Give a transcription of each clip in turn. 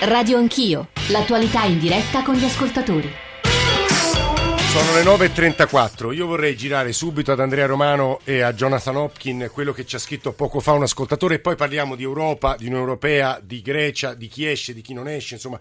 Radio Anch'io, l'attualità in diretta con gli ascoltatori. Sono le 9.34, io vorrei girare subito ad Andrea Romano e a Jonathan Hopkin quello che ci ha scritto poco fa un ascoltatore e poi parliamo di Europa, di Unione Europea, di Grecia, di chi esce, di chi non esce, insomma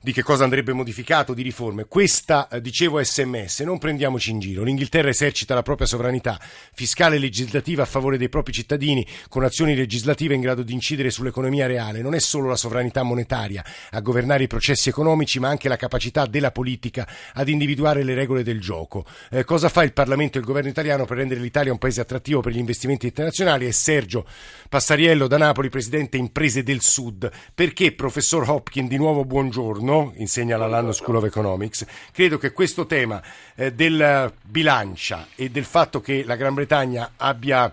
di che cosa andrebbe modificato, di riforme. Questa, eh, dicevo, sms, non prendiamoci in giro. L'Inghilterra esercita la propria sovranità fiscale e legislativa a favore dei propri cittadini con azioni legislative in grado di incidere sull'economia reale. Non è solo la sovranità monetaria a governare i processi economici, ma anche la capacità della politica ad individuare le regole del gioco. Eh, cosa fa il Parlamento e il governo italiano per rendere l'Italia un paese attrattivo per gli investimenti internazionali? È Sergio Passariello da Napoli, presidente Imprese del Sud. Perché, professor Hopkin, di nuovo buongiorno insegna la London School of Economics, credo che questo tema eh, del bilancia e del fatto che la Gran Bretagna abbia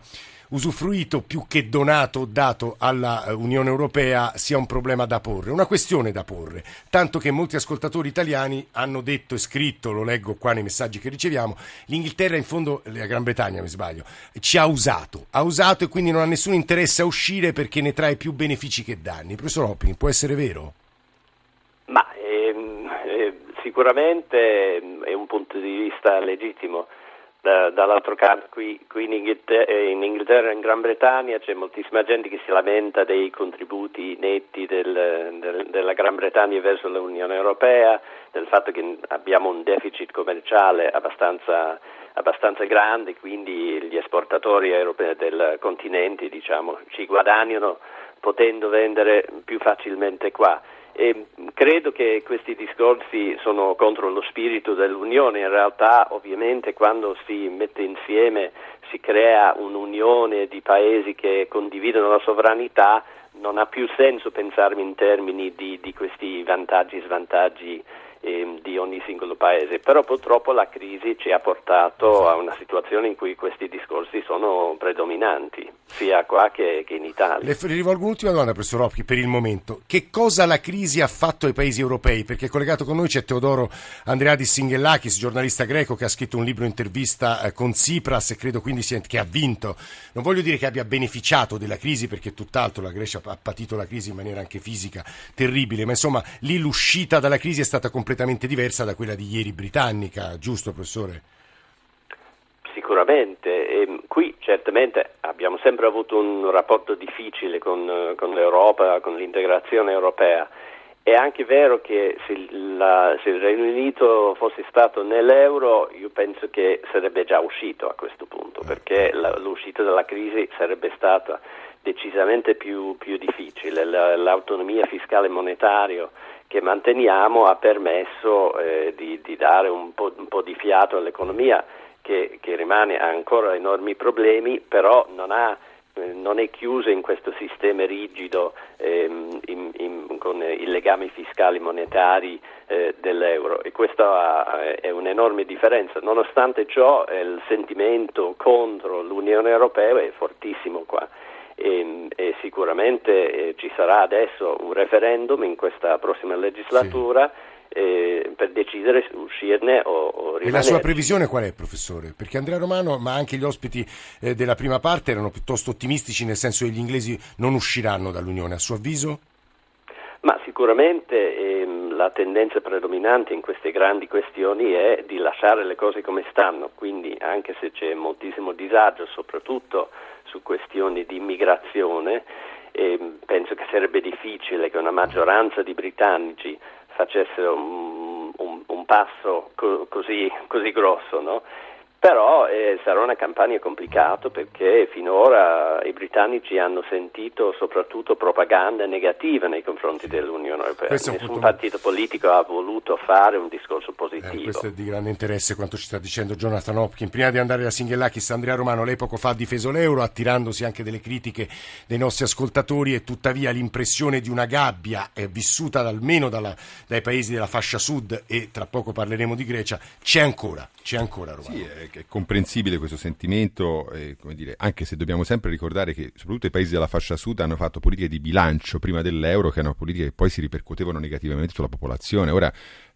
usufruito più che donato o dato all'Unione Europea sia un problema da porre, una questione da porre, tanto che molti ascoltatori italiani hanno detto e scritto, lo leggo qua nei messaggi che riceviamo, l'Inghilterra in fondo, la Gran Bretagna mi sbaglio, ci ha usato, ha usato e quindi non ha nessun interesse a uscire perché ne trae più benefici che danni. Professor Hopping, può essere vero? Sicuramente ehm, è un punto di vista legittimo. Da, dall'altro canto, qui, qui in, Inghilterra, eh, in, Inghilterra, e in Gran Bretagna c'è moltissima gente che si lamenta dei contributi netti del, del, della Gran Bretagna verso l'Unione Europea, del fatto che abbiamo un deficit commerciale abbastanza, abbastanza grande, quindi gli esportatori europei del continente diciamo, ci guadagnano potendo vendere più facilmente qua. E credo che questi discorsi sono contro lo spirito dell'Unione, in realtà ovviamente quando si mette insieme, si crea un'unione di paesi che condividono la sovranità, non ha più senso pensare in termini di, di questi vantaggi e svantaggi eh, di ogni singolo paese, però purtroppo la crisi ci ha portato a una situazione in cui questi discorsi sono predominanti, sia qua che, che in Italia. Le, le rivolgo un'ultima domanda, professor Rocchi, per il momento. Che cosa la crisi ha fatto ai paesi europei? Perché collegato con noi c'è Teodoro Andreadis Singellakis, giornalista greco che ha scritto un libro intervista eh, con Tsipras e credo quindi che ha vinto. Non voglio dire che abbia beneficiato della crisi perché tutt'altro la Grecia ha patito la crisi in maniera anche fisica terribile, ma insomma lì l'uscita dalla crisi è stata completamente diversa da quella di ieri britannica, giusto professore? Sicuramente, e qui certamente abbiamo sempre avuto un rapporto difficile con, con l'Europa, con l'integrazione europea. È anche vero che se, la, se, il Regno Unito fosse stato nell'euro, io penso che sarebbe già uscito a questo punto, perché la, l'uscita dalla crisi sarebbe stata decisamente più, più difficile. La, l'autonomia fiscale e monetaria che manteniamo ha permesso eh, di, di, dare un po', un po', di fiato all'economia che, che rimane ha ancora enormi problemi, però non, ha, eh, non è chiusa in questo sistema rigido ehm, in, in, con i legami fiscali monetari eh, dell'euro e questa è un'enorme differenza. Nonostante ciò il sentimento contro l'Unione Europea è fortissimo qua e, e sicuramente eh, ci sarà adesso un referendum in questa prossima legislatura. Sì. Eh, per decidere se uscirne o, o rimanere. E la sua previsione qual è, professore? Perché Andrea Romano, ma anche gli ospiti eh, della prima parte erano piuttosto ottimistici, nel senso che gli inglesi non usciranno dall'Unione, a suo avviso? Ma sicuramente ehm, la tendenza predominante in queste grandi questioni è di lasciare le cose come stanno, quindi anche se c'è moltissimo disagio, soprattutto su questioni di immigrazione e penso che sarebbe difficile che una maggioranza di britannici facesse un, un, un passo co- così, così, grosso. No? Però eh, sarà una campagna complicata perché finora i britannici hanno sentito soprattutto propaganda negativa nei confronti dell'Unione Europea. Nessun punto... partito politico ha voluto fare un discorso positivo. Eh, questo è di grande interesse quanto ci sta dicendo Jonathan Hopkins. Prima di andare a Singhelakis, Andrea Romano, lei poco fa ha difeso l'euro attirandosi anche delle critiche dei nostri ascoltatori e tuttavia l'impressione di una gabbia è vissuta almeno dalla, dai paesi della fascia sud e tra poco parleremo di Grecia, c'è ancora, c'è ancora Romano. Sì, è comprensibile questo sentimento, eh, dire, anche se dobbiamo sempre ricordare che soprattutto i paesi della fascia sud hanno fatto politiche di bilancio prima dell'euro, che erano politiche che poi si ripercuotevano negativamente sulla popolazione. Ora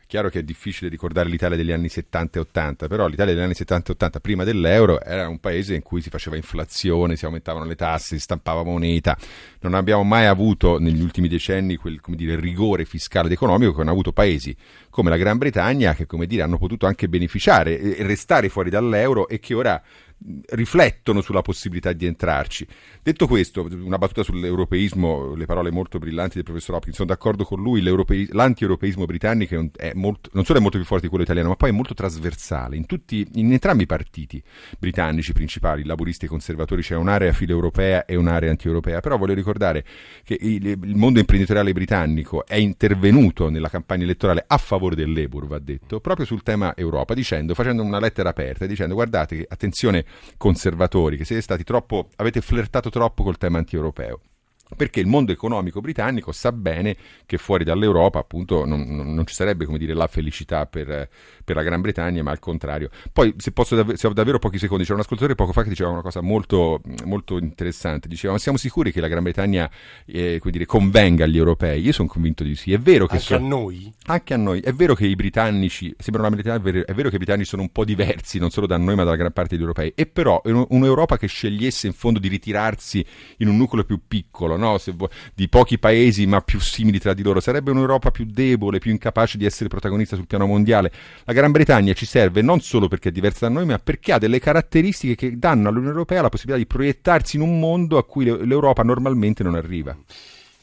Chiaro che è difficile ricordare l'Italia degli anni 70 e 80, però l'Italia degli anni 70 e 80 prima dell'euro era un paese in cui si faceva inflazione, si aumentavano le tasse, si stampava moneta. Non abbiamo mai avuto negli ultimi decenni quel dire, rigore fiscale ed economico che hanno avuto paesi come la Gran Bretagna che dire, hanno potuto anche beneficiare e restare fuori dall'euro e che ora riflettono sulla possibilità di entrarci. Detto questo, una battuta sull'europeismo, le parole molto brillanti del professor Hopkins, sono d'accordo con lui, l'anti-europeismo britannico molto, non solo è molto più forte di quello italiano, ma poi è molto trasversale. In, tutti, in entrambi i partiti britannici principali, laburisti e conservatori, c'è un'area filo-europea e un'area anti-europea, però voglio ricordare che il, il mondo imprenditoriale britannico è intervenuto nella campagna elettorale a favore del Labour, va detto, proprio sul tema Europa, dicendo, facendo una lettera aperta, dicendo guardate che attenzione conservatori, che siete stati troppo, avete flirtato troppo col tema anti-europeo perché il mondo economico britannico sa bene che fuori dall'Europa appunto non, non ci sarebbe come dire la felicità per, per, la Gran Bretagna ma al contrario. Poi se posso se ho davvero pochi secondi c'era un ascoltatore poco fa che diceva una cosa molto, molto interessante. Diceva ma siamo sicuri che la Gran Bretagna eh, dire, convenga agli europei? Io sono convinto di sì. È vero che anche so- a noi? Anche a noi. È vero che i britannici sembra una vero, è vero che i britannici sono un po' diversi non solo da noi ma dalla gran parte degli europei. E però un'Europa che scegliesse in fondo di ritirarsi in un nucleo più piccolo no? vuoi, di pochi paesi ma più simili tra di loro, sarebbe un'Europa più debole, più incapace di essere protagonista sul piano mondiale. La Gran Bretagna ci serve non solo perché è diversa da noi, ma perché ha delle caratteristiche che danno all'Unione Europea la possibilità di proiettarsi in un mondo a cui l'Europa normalmente non arriva.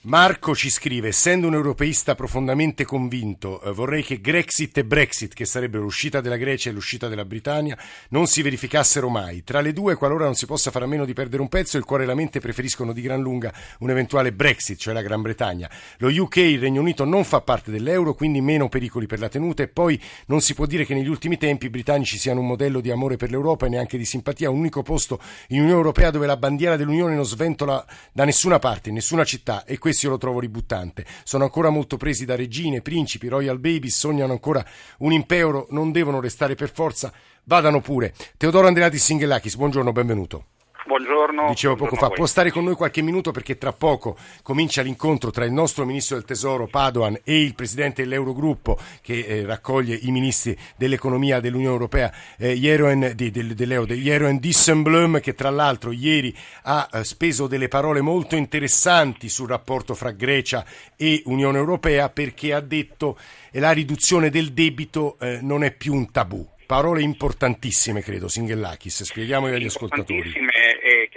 Marco ci scrive, essendo un europeista profondamente convinto, eh, vorrei che Grexit e Brexit, che sarebbero l'uscita della Grecia e l'uscita della Britannia, non si verificassero mai. Tra le due, qualora non si possa fare a meno di perdere un pezzo, il cuore e la mente preferiscono di gran lunga un eventuale Brexit, cioè la Gran Bretagna. Lo UK, il Regno Unito, non fa parte dell'euro, quindi meno pericoli per la tenuta e poi non si può dire che negli ultimi tempi i britannici siano un modello di amore per l'Europa e neanche di simpatia, un unico posto in Unione Europea dove la bandiera dell'Unione non sventola da nessuna parte, in nessuna città e questo questo io lo trovo ributtante. Sono ancora molto presi da regine, principi, royal babies, sognano ancora un impero, non devono restare per forza, vadano pure. Teodoro Andreati Singhelakis, buongiorno, benvenuto. Buongiorno. Dicevo poco fa, può stare con noi qualche minuto perché tra poco comincia l'incontro tra il nostro ministro del Tesoro Padoan e il presidente dell'Eurogruppo che eh, raccoglie i ministri dell'economia dell'Unione Europea, eh, Jeroen, di, del, dell'EO, Jeroen Dissenblum, che tra l'altro ieri ha eh, speso delle parole molto interessanti sul rapporto fra Grecia e Unione Europea perché ha detto che la riduzione del debito eh, non è più un tabù. Parole importantissime, credo, Singhellakis, spieghiamole agli ascoltatori.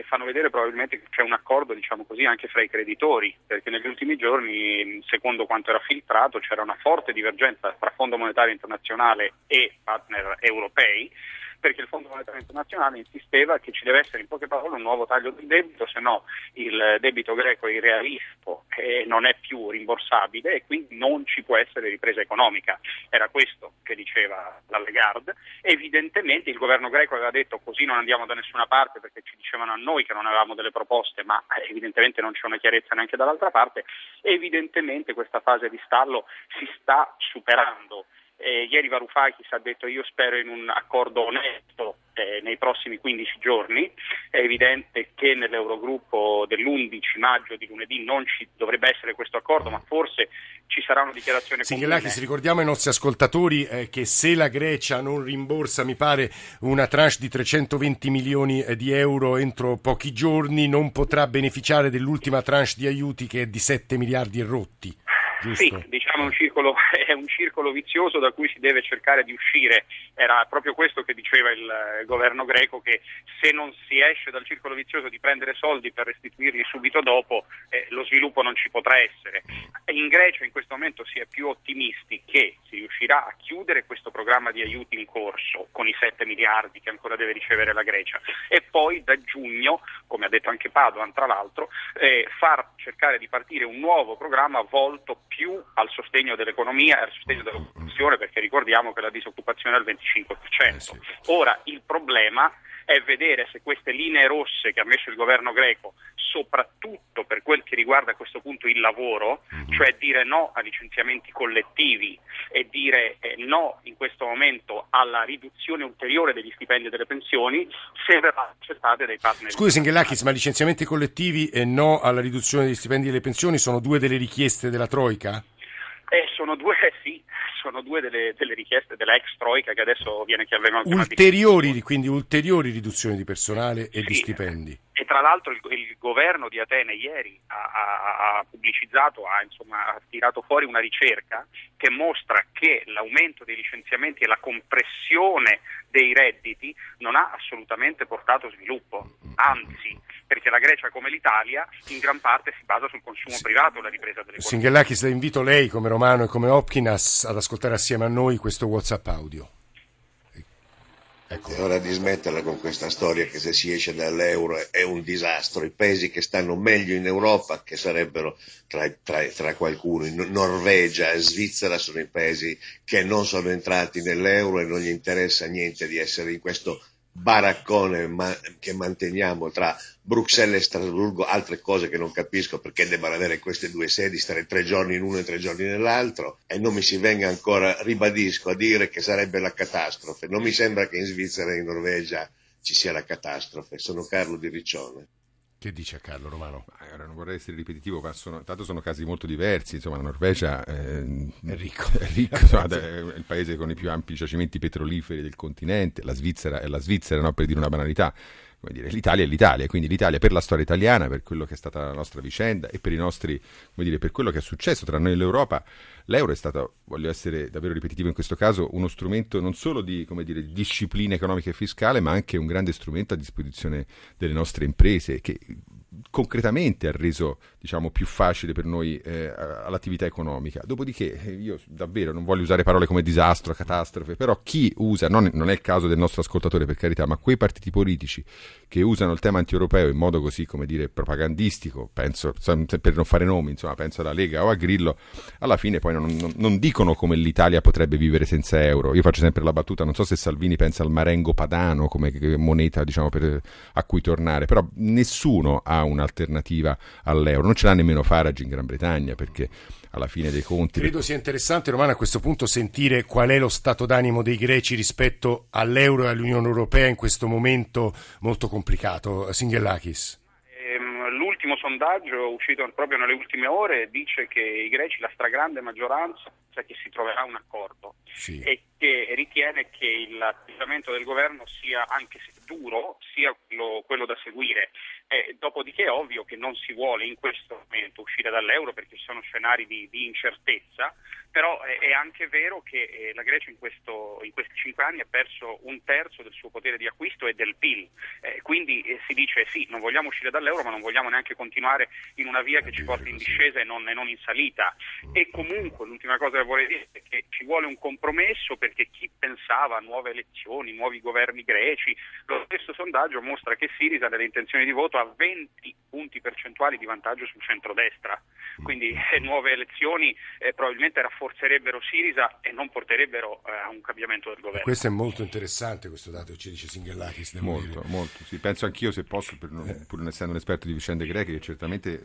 Fanno vedere probabilmente che c'è un accordo, diciamo così, anche fra i creditori, perché negli ultimi giorni, secondo quanto era filtrato, c'era una forte divergenza tra Fondo Monetario Internazionale e partner europei perché il Fondo Monetario Internazionale insisteva che ci deve essere in poche parole un nuovo taglio del debito, se no il debito greco è irrealistico e non è più rimborsabile e quindi non ci può essere ripresa economica. Era questo che diceva la Lagarde. Evidentemente il governo greco aveva detto così non andiamo da nessuna parte perché ci dicevano a noi che non avevamo delle proposte, ma evidentemente non c'è una chiarezza neanche dall'altra parte. Evidentemente questa fase di stallo si sta superando. Eh, ieri Varoufakis ha detto io spero in un accordo onesto eh, nei prossimi 15 giorni, è evidente che nell'Eurogruppo dell'11 maggio di lunedì non ci dovrebbe essere questo accordo, ma forse ci sarà una dichiarazione Singhelakis, ricordiamo ai nostri ascoltatori eh, che se la Grecia non rimborsa, mi pare, una tranche di 320 milioni eh, di euro entro pochi giorni, non potrà beneficiare dell'ultima tranche di aiuti che è di 7 miliardi e rotti. Giusto? Sì, diciamo un circolo, è un circolo vizioso da cui si deve cercare di uscire. Era proprio questo che diceva il, il governo greco, che se non si esce dal circolo vizioso di prendere soldi per restituirli subito dopo, eh, lo sviluppo non ci potrà essere. In Grecia in questo momento si è più ottimisti che si riuscirà a chiudere questo programma di aiuti in corso con i 7 miliardi che ancora deve ricevere la Grecia e poi da giugno, come ha detto anche Padoan tra l'altro, eh, far cercare di partire un nuovo programma volto più al sostegno dell'economia e al sostegno dell'occupazione, perché ricordiamo che la disoccupazione è al 25%. Ora il problema è vedere se queste linee rosse che ha messo il governo greco, soprattutto per quel che riguarda a questo punto il lavoro, mm-hmm. cioè dire no a licenziamenti collettivi e dire eh, no in questo momento alla riduzione ulteriore degli stipendi e delle pensioni, se verrà accettate dai partner. Scusi Singhelakis, ma licenziamenti collettivi e no alla riduzione degli stipendi e delle pensioni sono due delle richieste della Troica? Eh, sono due, sì, sono due delle, delle richieste della ex Troica che adesso viene chiamata ulteriori, quindi ulteriori riduzioni di personale e sì, di stipendi. E tra l'altro il, il governo di Atene ieri ha, ha, pubblicizzato, ha, insomma, ha tirato fuori una ricerca che mostra che l'aumento dei licenziamenti e la compressione dei redditi non ha assolutamente portato sviluppo, anzi, perché la Grecia come l'Italia in gran parte si basa sul consumo sì. privato la ripresa delle le invito lei come Romano e come Hopkins ad ascoltare assieme a noi questo WhatsApp audio. Ecco. È ora di smetterla con questa storia che se si esce dall'euro è un disastro. I paesi che stanno meglio in Europa, che sarebbero tra, tra, tra qualcuno, in Norvegia e Svizzera, sono i paesi che non sono entrati nell'euro e non gli interessa niente di essere in questo baraccone ma- che manteniamo tra Bruxelles e Strasburgo, altre cose che non capisco perché debbano avere queste due sedi, stare tre giorni in uno e tre giorni nell'altro e non mi si venga ancora, ribadisco, a dire che sarebbe la catastrofe. Non mi sembra che in Svizzera e in Norvegia ci sia la catastrofe. Sono Carlo di Riccione. Che dice Carlo Romano? Ma, non vorrei essere ripetitivo, ma sono, tanto sono casi molto diversi. Insomma, la Norvegia eh, è ricco, è, ricco insomma, è il paese con i più ampi giacimenti petroliferi del continente. La Svizzera è la Svizzera, no? per dire una banalità. Dire, l'Italia è l'Italia, quindi l'Italia per la storia italiana, per quello che è stata la nostra vicenda e per, nostri, dire, per quello che è successo tra noi e l'Europa, l'euro è stato, voglio essere davvero ripetitivo in questo caso, uno strumento non solo di dire, disciplina economica e fiscale, ma anche un grande strumento a disposizione delle nostre imprese che concretamente ha reso diciamo, più facile per noi eh, l'attività economica. Dopodiché eh, io davvero non voglio usare parole come disastro, catastrofe, però chi usa, non, non, è il caso del nostro ascoltatore per carità, ma quei partiti politici che usano il tema antieuropeo in modo così, come dire, propagandistico, penso, per non fare nomi, insomma, penso alla Lega o a Grillo, alla fine poi non, non, non dicono come l'Italia potrebbe vivere senza euro. Io faccio sempre la battuta, non so se Salvini pensa al marengo padano come moneta diciamo, per, a cui tornare, però nessuno ha un'alternativa all'euro, non ce l'ha nemmeno Farage in Gran Bretagna perché alla fine dei conti. Credo sia interessante, Romano, a questo punto sentire qual è lo stato d'animo dei greci rispetto all'euro e all'Unione Europea in questo momento molto complicato. Singhellakis. Ehm, l'ultimo sondaggio uscito proprio nelle ultime ore dice che i greci, la stragrande maggioranza, cioè che si troverà un accordo sì. e che ritiene che l'atteggiamento del governo sia, anche se duro, sia quello, quello da seguire. Eh, dopodiché è ovvio che non si vuole in questo momento uscire dall'euro perché ci sono scenari di, di incertezza, però è, è, anche vero che eh, la Grecia in, questo, in, questi cinque anni ha perso un terzo del suo potere di acquisto e del PIL, eh, quindi eh, si dice sì, non vogliamo uscire dall'euro ma non vogliamo neanche continuare in una via che ci porti in discesa e non, e non in salita. E comunque l'ultima cosa che vorrei dire è che ci vuole un compromesso perché chi pensava a nuove elezioni, nuovi governi greci, lo stesso sondaggio mostra che Sirisa nelle intenzioni di voto ha 20 punti percentuali di vantaggio sul centrodestra, quindi eh, nuove elezioni eh, probabilmente rafforzerebbero Sirisa e non porterebbero eh, a un cambiamento del governo. Questo è molto interessante questo dato che ci dice Singhellakis. Molto, dire. molto, sì. penso anch'io se posso, non, eh. pur non essendo un esperto di vicende greche, che certamente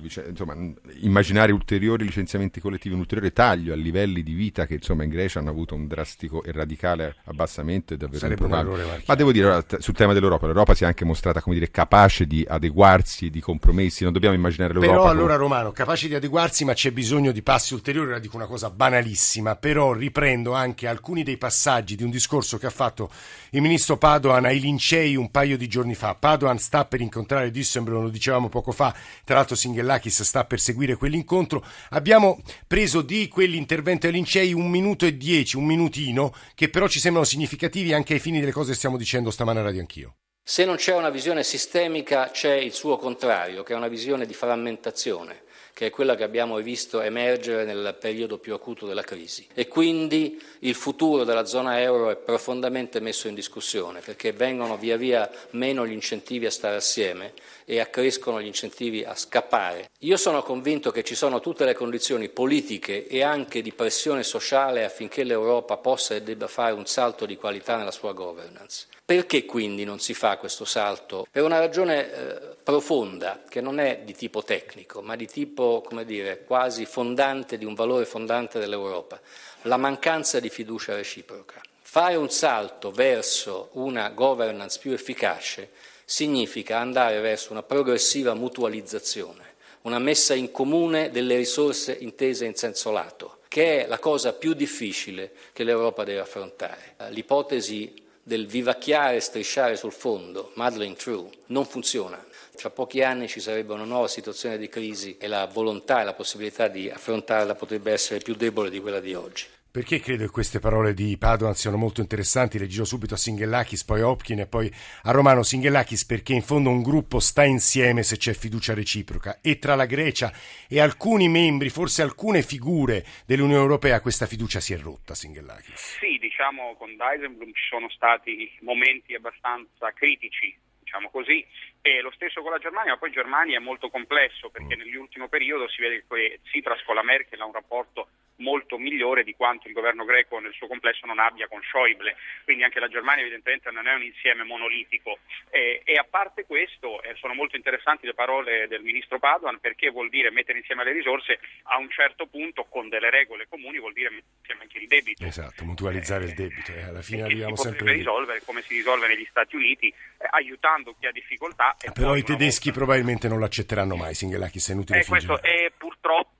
vicenda, insomma, immaginare ulteriori licenziamenti collettivi, un ulteriore taglio a livelli di vita che insomma in Grecia hanno avuto un drastico e radicale abbassamento è davvero Sarebbe improbabile. Ma devo dire, sul tema dell'Europa, l'Europa si è anche mostrata come dire, capace di adeguarsi, di compromessi, non dobbiamo immaginare l'Europa. Però allora come... Romano, capace di adeguarsi, ma c'è bisogno di passi ulteriori, ora dico una cosa banalissima, però riprendo anche alcuni dei passaggi di un discorso che ha fatto il ministro Padoan ai lincei un paio di giorni fa. Padoan sta per incontrare Düsseldorf, lo dicevamo poco fa, tra l'altro Singhellakis sta per seguire quell'incontro. Abbiamo preso di quell'intervento ai lincei un minuto e dieci, un minutino, che però ci sembrano significativi anche ai fini delle cose che stiamo dicendo stamane a Radio Anch'io. Se non c'è una visione sistemica, c'è il suo contrario, che è una visione di frammentazione che è quella che abbiamo visto emergere nel periodo più acuto della crisi. E quindi il futuro della zona euro è profondamente messo in discussione perché vengono via via meno gli incentivi a stare assieme e accrescono gli incentivi a scappare. Io sono convinto che ci sono tutte le condizioni politiche e anche di pressione sociale affinché l'Europa possa e debba fare un salto di qualità nella sua governance. Perché quindi non si fa questo salto? Per una ragione eh, profonda, che non è di tipo tecnico, ma di tipo, come dire, quasi fondante, di un valore fondante dell'Europa, la mancanza di fiducia reciproca. Fare un salto verso una governance più efficace significa andare verso una progressiva mutualizzazione, una messa in comune delle risorse intese in senso lato che è la cosa più difficile che l'Europa deve affrontare. L'ipotesi del vivacchiare e strisciare sul fondo, muddling through, non funziona. Tra pochi anni ci sarebbe una nuova situazione di crisi e la volontà e la possibilità di affrontarla potrebbe essere più debole di quella di oggi. Perché credo che queste parole di Padoan siano molto interessanti? Le giro subito a Singhellakis, poi a Hopkin e poi a Romano Singhellakis perché in fondo un gruppo sta insieme se c'è fiducia reciproca e tra la Grecia e alcuni membri, forse alcune figure dell'Unione Europea questa fiducia si è rotta, Singhellakis. Sì, diciamo con Dijsselbloem ci sono stati momenti abbastanza critici diciamo così, e lo stesso con la Germania, ma poi Germania è molto complesso perché nell'ultimo periodo si vede che Tsipras con la Merkel ha un rapporto molto migliore di quanto il governo greco nel suo complesso non abbia con Schäuble, quindi anche la Germania evidentemente non è un insieme monolitico eh, e a parte questo eh, sono molto interessanti le parole del ministro Padoan perché vuol dire mettere insieme le risorse a un certo punto con delle regole comuni vuol dire mettere insieme anche il debito. Esatto, mutualizzare eh, il debito e alla fine arriviamo si sempre risolvere come si risolve negli Stati Uniti eh, aiutando chi ha difficoltà. Però i tedeschi volta... probabilmente non l'accetteranno mai, Singelakis, è inutile eh, questo è purtroppo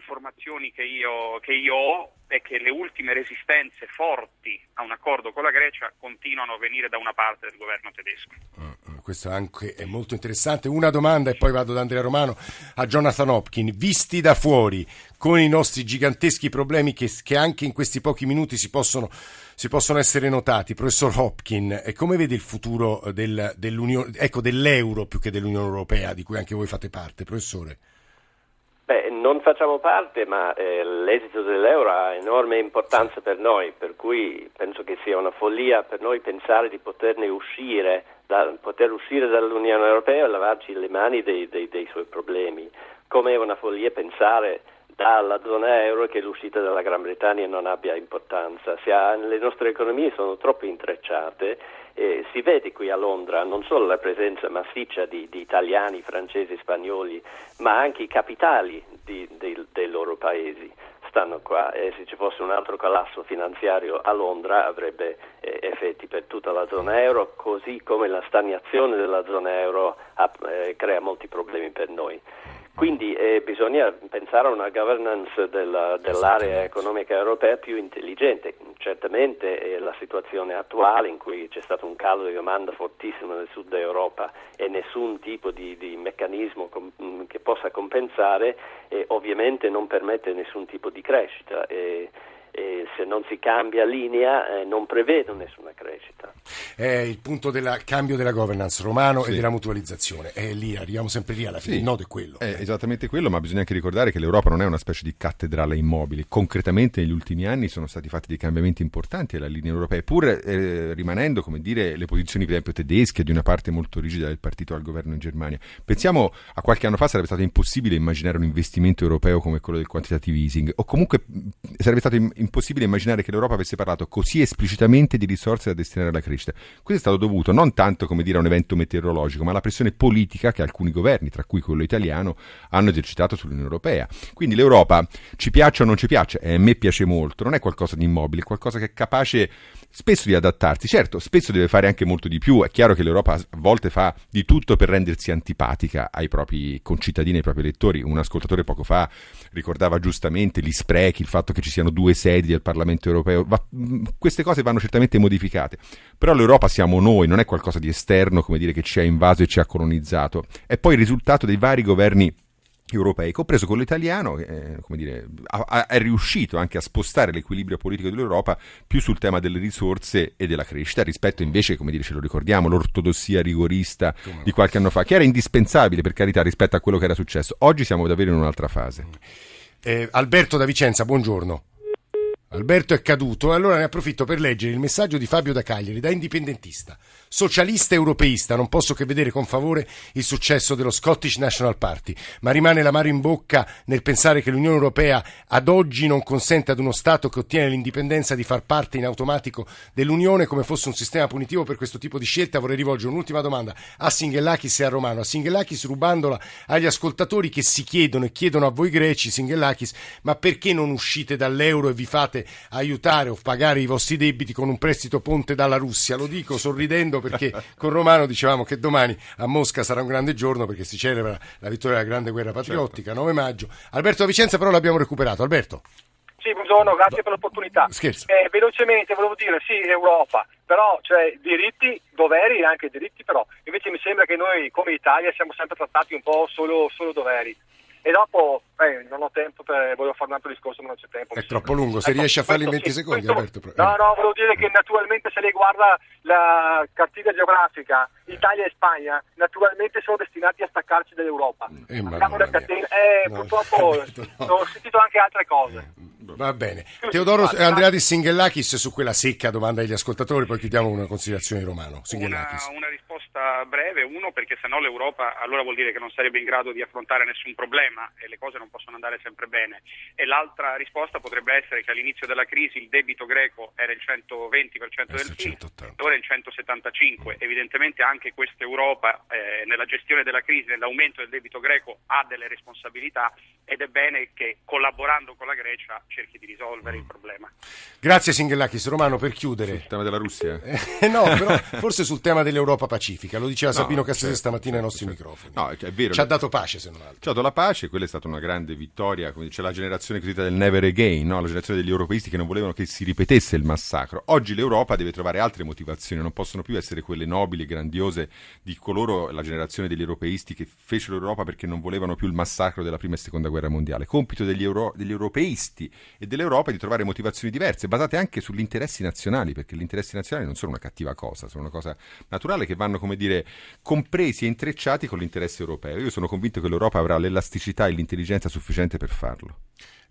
informazioni che io, che io ho è che le ultime resistenze forti a un accordo con la Grecia continuano a venire da una parte del governo tedesco. Uh, questo anche è molto interessante. Una domanda e poi vado da Andrea Romano a Jonathan Hopkin. Visti da fuori, con i nostri giganteschi problemi che, che anche in questi pochi minuti si possono, si possono essere notati, professor Hopkin, come vede il futuro del, ecco, dell'euro più che dell'Unione Europea, di cui anche voi fate parte, professore? Beh, non facciamo parte, ma eh, l'esito dell'euro ha enorme importanza per noi, per cui penso che sia una follia per noi pensare di poterne uscire, da, poter uscire dall'Unione Europea e lavarci le mani dei, dei, dei suoi problemi, come è una follia pensare dalla zona euro che l'uscita dalla Gran Bretagna non abbia importanza. Ha, le nostre economie sono troppo intrecciate eh, si vede qui a Londra non solo la presenza massiccia di, di italiani, francesi, spagnoli, ma anche i capitali di, di, dei loro paesi stanno qua e se ci fosse un altro collasso finanziario a Londra avrebbe eh, effetti per tutta la zona euro, così come la stagnazione della zona euro ha, eh, crea molti problemi per noi. Quindi eh, bisogna pensare a una governance della, dell'area economica europea più intelligente. Certamente è la situazione attuale in cui c'è stato un calo di domanda fortissimo nel sud Europa e nessun tipo di, di meccanismo com- mm, che possa compensare eh, ovviamente non permette nessun tipo di crescita. E, se non si cambia linea eh, non prevedo nessuna crescita. È il punto del cambio della governance romano sì. e della mutualizzazione. È lì, arriviamo sempre lì alla fine. Sì. Il nodo è quello. È esattamente quello, ma bisogna anche ricordare che l'Europa non è una specie di cattedrale immobile. Concretamente negli ultimi anni sono stati fatti dei cambiamenti importanti alla linea europea, pur eh, rimanendo, come dire, le posizioni per esempio tedesche di una parte molto rigida del partito al governo in Germania. Pensiamo a qualche anno fa sarebbe stato impossibile immaginare un investimento europeo come quello del quantitative easing, o comunque sarebbe stato impossibile immaginare che l'Europa avesse parlato così esplicitamente di risorse da destinare alla crescita. Questo è stato dovuto non tanto dire a un evento meteorologico, ma alla pressione politica che alcuni governi, tra cui quello italiano, hanno esercitato sull'Unione Europea. Quindi l'Europa, ci piaccia o non ci piace, e a me piace molto, non è qualcosa di immobile, è qualcosa che è capace spesso di adattarsi. Certo, spesso deve fare anche molto di più. È chiaro che l'Europa a volte fa di tutto per rendersi antipatica ai propri concittadini, ai propri elettori. Un ascoltatore poco fa ricordava giustamente gli sprechi, il fatto che ci siano due sedi del Parlamento europeo. Va, queste cose vanno certamente modificate. Però l'Europa siamo noi, non è qualcosa di esterno, come dire, che ci ha invaso e ci ha colonizzato. È poi il risultato dei vari governi europei, compreso quello italiano, eh, come dire, ha, è riuscito anche a spostare l'equilibrio politico dell'Europa più sul tema delle risorse e della crescita rispetto invece, come dire, ce lo ricordiamo, l'ortodossia rigorista di qualche anno fa, che era indispensabile per carità rispetto a quello che era successo. Oggi siamo davvero in un'altra fase. Eh, Alberto da Vicenza, buongiorno. Alberto è caduto, allora ne approfitto per leggere il messaggio di Fabio da Cagliari, da indipendentista. Socialista europeista, non posso che vedere con favore il successo dello Scottish National Party, ma rimane l'amaro in bocca nel pensare che l'Unione Europea ad oggi non consente ad uno Stato che ottiene l'indipendenza di far parte in automatico dell'Unione come fosse un sistema punitivo per questo tipo di scelta. Vorrei rivolgere un'ultima domanda a Singhellakis e a Romano. A Singhellakis rubandola agli ascoltatori che si chiedono e chiedono a voi greci, Singhellakis, ma perché non uscite dall'euro e vi fate aiutare o pagare i vostri debiti con un prestito ponte dalla Russia? Lo dico sorridendo perché con Romano dicevamo che domani a Mosca sarà un grande giorno perché si celebra la vittoria della grande guerra patriottica, 9 maggio. Alberto da Vicenza però l'abbiamo recuperato. Alberto. Sì, buongiorno, grazie per l'opportunità. Eh, velocemente volevo dire sì, Europa, però cioè, diritti, doveri e anche diritti però. Invece mi sembra che noi come Italia siamo sempre trattati un po' solo, solo doveri. E dopo, eh, non ho tempo per, volevo fare un altro discorso, ma non c'è tempo. È troppo lungo, se ecco, riesci a farlo in 20 sì, secondi, questo, Alberto. No, no, volevo dire che naturalmente se lei guarda la cartina geografica, Italia e Spagna, naturalmente sono destinati a staccarci dall'Europa. Eh, eh, no, purtroppo Alberto, no. ho sentito anche altre cose. Eh, va bene. Teodoro Andreadis Singellakis su quella secca domanda degli ascoltatori, poi chiudiamo una considerazione romano. Una, una risposta breve, uno perché se no l'Europa allora vuol dire che non sarebbe in grado di affrontare nessun problema e le cose non possono andare sempre bene. E l'altra risposta potrebbe essere che all'inizio della crisi il debito greco era il 120% del PIL, ora è il 175%. Evidentemente anche questa Europa eh, nella gestione della crisi, nell'aumento del debito greco ha delle responsabilità ed è bene che collaborando con la Grecia cerchi di risolvere il problema. Grazie Singellakis. Romano, per chiudere. Sul tema della Russia? Eh, no, però forse sul tema dell'Europa pacifica. Lo diceva no, Sabino Cassese certo, stamattina ai nostri certo. microfoni. No, è vero. Ci ha dato pace, se non altro. Ci ha dato la pace, quella è stata una grande vittoria. C'è la generazione cosiddetta del never again, no? la generazione degli europeisti che non volevano che si ripetesse il massacro. Oggi l'Europa deve trovare altre motivazioni, non possono più essere quelle nobili e grandiose di coloro, la generazione degli europeisti che fecero l'Europa perché non volevano più il massacro della prima e seconda guerra mondiale. Compito degli, euro, degli europeisti e dell'Europa è di trovare motivazioni diverse, basate anche sugli interessi nazionali, perché gli interessi nazionali non sono una cattiva cosa, sono una cosa naturale che vanno, come dire, compresi e intrecciati con l'interesse europeo. Io sono convinto che l'Europa avrà l'elasticità e l'intelligenza sufficiente per farlo.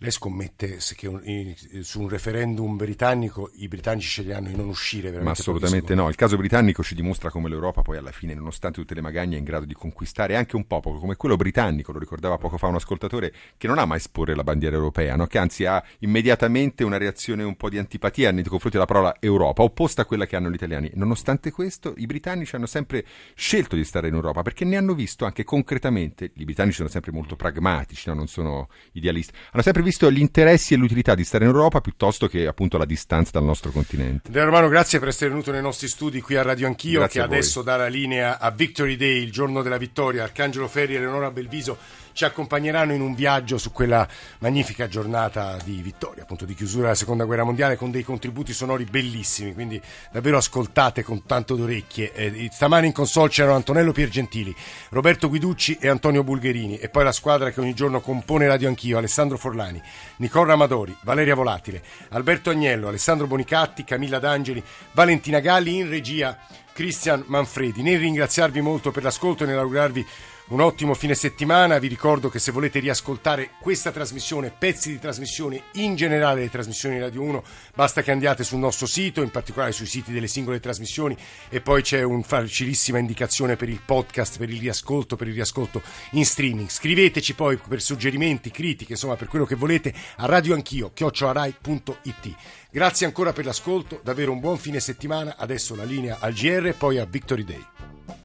Lei scommette che su un referendum britannico i britannici sceglieranno di non uscire? Ma assolutamente no. Il caso britannico ci dimostra come l'Europa poi alla fine, nonostante tutte le magagne, è in grado di conquistare anche un popolo come quello britannico, lo ricordava poco fa un ascoltatore, che non ama esporre la bandiera europea, no? che anzi ha immediatamente una reazione un po' di antipatia nei confronti della parola Europa, opposta a quella che hanno gli italiani. Nonostante questo, i britannici hanno sempre scelto di stare in Europa perché ne hanno visto anche concretamente, i britannici sono sempre molto pragmatici, no? non sono idealisti, hanno sempre visto visto gli interessi e l'utilità di stare in Europa piuttosto che appunto la distanza dal nostro continente. Andrea Romano, grazie per essere venuto nei nostri studi qui a Radio Anch'io, grazie che adesso dà la linea a Victory Day, il giorno della vittoria. Arcangelo Ferri e Leonora Belviso ci accompagneranno in un viaggio su quella magnifica giornata di vittoria, appunto di chiusura della seconda guerra mondiale con dei contributi sonori bellissimi, quindi davvero ascoltate con tanto d'orecchie. Eh, stamani in console c'erano Antonello Piergentili, Roberto Guiducci e Antonio Bulgherini e poi la squadra che ogni giorno compone Radio Anch'io, Alessandro Forlani, Nicola Amadori, Valeria Volatile, Alberto Agnello, Alessandro Bonicatti, Camilla D'Angeli, Valentina Galli in regia. Cristian Manfredi. Nel ringraziarvi molto per l'ascolto e nell'augurarvi un ottimo fine settimana. Vi ricordo che se volete riascoltare questa trasmissione, pezzi di trasmissione, in generale le trasmissioni di Radio 1, basta che andiate sul nostro sito, in particolare sui siti delle singole trasmissioni e poi c'è un facilissima indicazione per il podcast, per il riascolto, per il riascolto in streaming. Scriveteci poi per suggerimenti, critiche, insomma per quello che volete a radioanchio, chiocciolarai.it. Grazie ancora per l'ascolto, davvero un buon fine settimana. Adesso la linea al GR e poi a Victory Day.